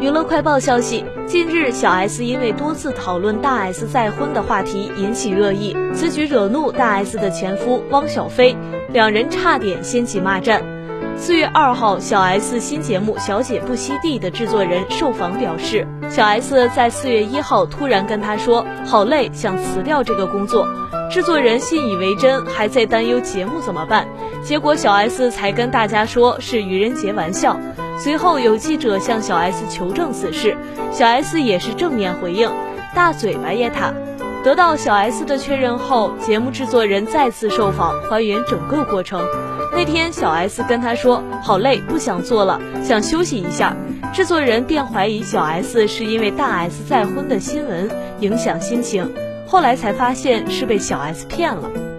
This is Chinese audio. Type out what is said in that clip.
娱乐快报消息，近日小 S 因为多次讨论大 S 再婚的话题引起热议，此举惹怒大 S 的前夫汪小菲，两人差点掀起骂战。四月二号，小 S 新节目《小姐不吸地》的制作人受访表示，小 S 在四月一号突然跟他说好累，想辞掉这个工作。制作人信以为真，还在担忧节目怎么办。结果小 S 才跟大家说是愚人节玩笑。随后有记者向小 S 求证此事，小 S 也是正面回应，大嘴巴耶他。得到小 S 的确认后，节目制作人再次受访，还原整个过程。那天小 S 跟他说好累，不想做了，想休息一下。制作人便怀疑小 S 是因为大 S 再婚的新闻影响心情，后来才发现是被小 S 骗了。